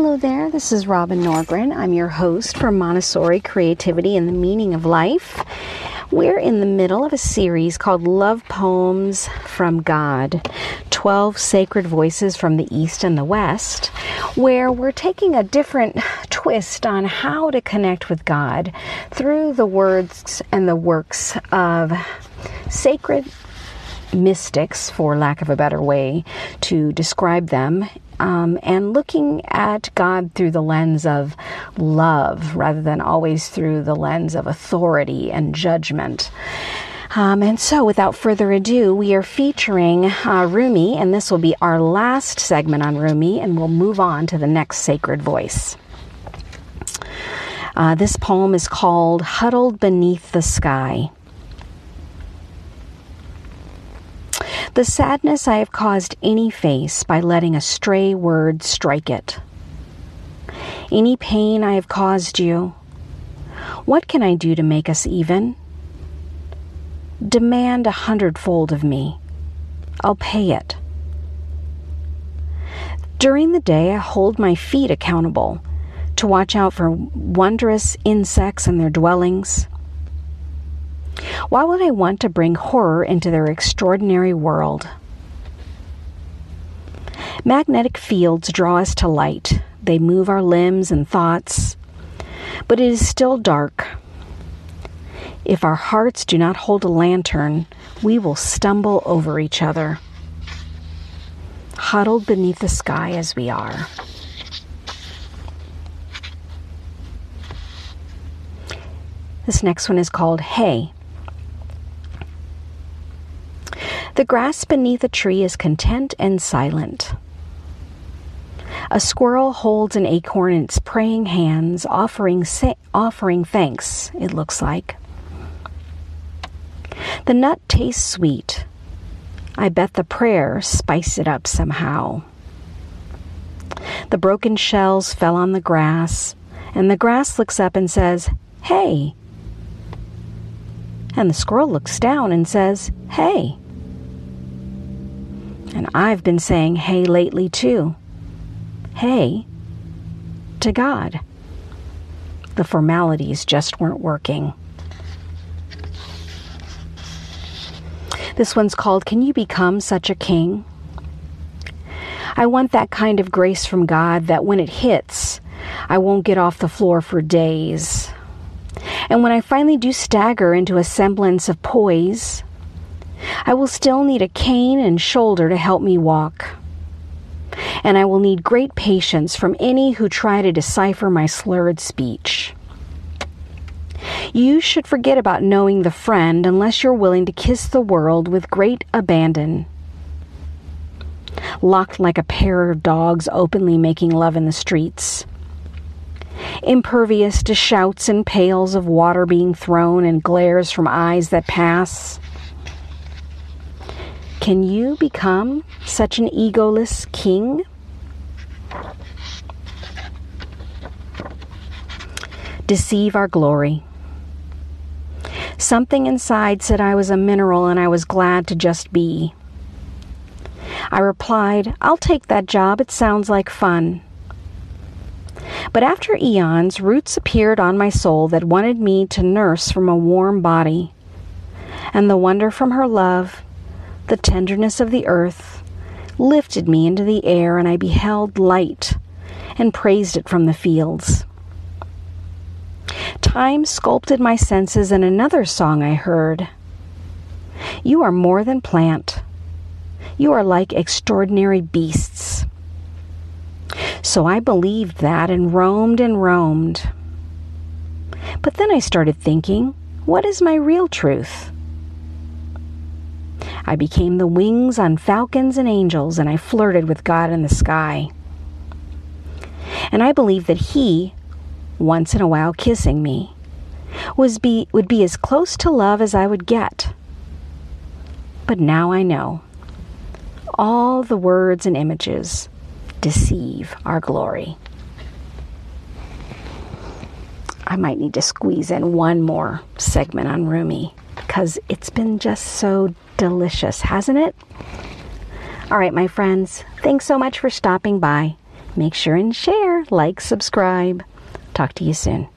Hello there, this is Robin Norgren. I'm your host for Montessori Creativity and the Meaning of Life. We're in the middle of a series called Love Poems from God 12 Sacred Voices from the East and the West, where we're taking a different twist on how to connect with God through the words and the works of sacred mystics, for lack of a better way to describe them, um, and looking at God through the lens of love rather than always through the lens of authority and judgment. Um, and so, without further ado, we are featuring uh, Rumi, and this will be our last segment on Rumi, and we'll move on to the next sacred voice. Uh, this poem is called Huddled Beneath the Sky. The sadness I have caused any face by letting a stray word strike it. Any pain I have caused you. What can I do to make us even? Demand a hundredfold of me. I'll pay it. During the day, I hold my feet accountable to watch out for wondrous insects and their dwellings why would I want to bring horror into their extraordinary world? Magnetic fields draw us to light. They move our limbs and thoughts. But it is still dark. If our hearts do not hold a lantern, we will stumble over each other, huddled beneath the sky as we are. This next one is called Hey. The grass beneath a tree is content and silent. A squirrel holds an acorn in its praying hands, offering, sa- offering thanks, it looks like. The nut tastes sweet. I bet the prayer spiced it up somehow. The broken shells fell on the grass, and the grass looks up and says, Hey. And the squirrel looks down and says, Hey. And I've been saying hey lately too. Hey to God. The formalities just weren't working. This one's called Can You Become Such a King? I want that kind of grace from God that when it hits, I won't get off the floor for days. And when I finally do stagger into a semblance of poise, I will still need a cane and shoulder to help me walk. And I will need great patience from any who try to decipher my slurred speech. You should forget about knowing the friend unless you're willing to kiss the world with great abandon. Locked like a pair of dogs openly making love in the streets. Impervious to shouts and pails of water being thrown and glares from eyes that pass can you become such an egoless king? Deceive our glory. Something inside said I was a mineral and I was glad to just be. I replied, I'll take that job, it sounds like fun. But after eons, roots appeared on my soul that wanted me to nurse from a warm body. And the wonder from her love the tenderness of the earth, lifted me into the air, and I beheld light and praised it from the fields. Time sculpted my senses, and another song I heard. You are more than plant. You are like extraordinary beasts. So I believed that and roamed and roamed. But then I started thinking, what is my real truth? I became the wings on falcons and angels, and I flirted with God in the sky. And I believed that He, once in a while kissing me, was be, would be as close to love as I would get. But now I know. All the words and images deceive our glory. I might need to squeeze in one more segment on Rumi because it's been just so delicious, hasn't it? All right, my friends, thanks so much for stopping by. Make sure and share, like, subscribe. Talk to you soon.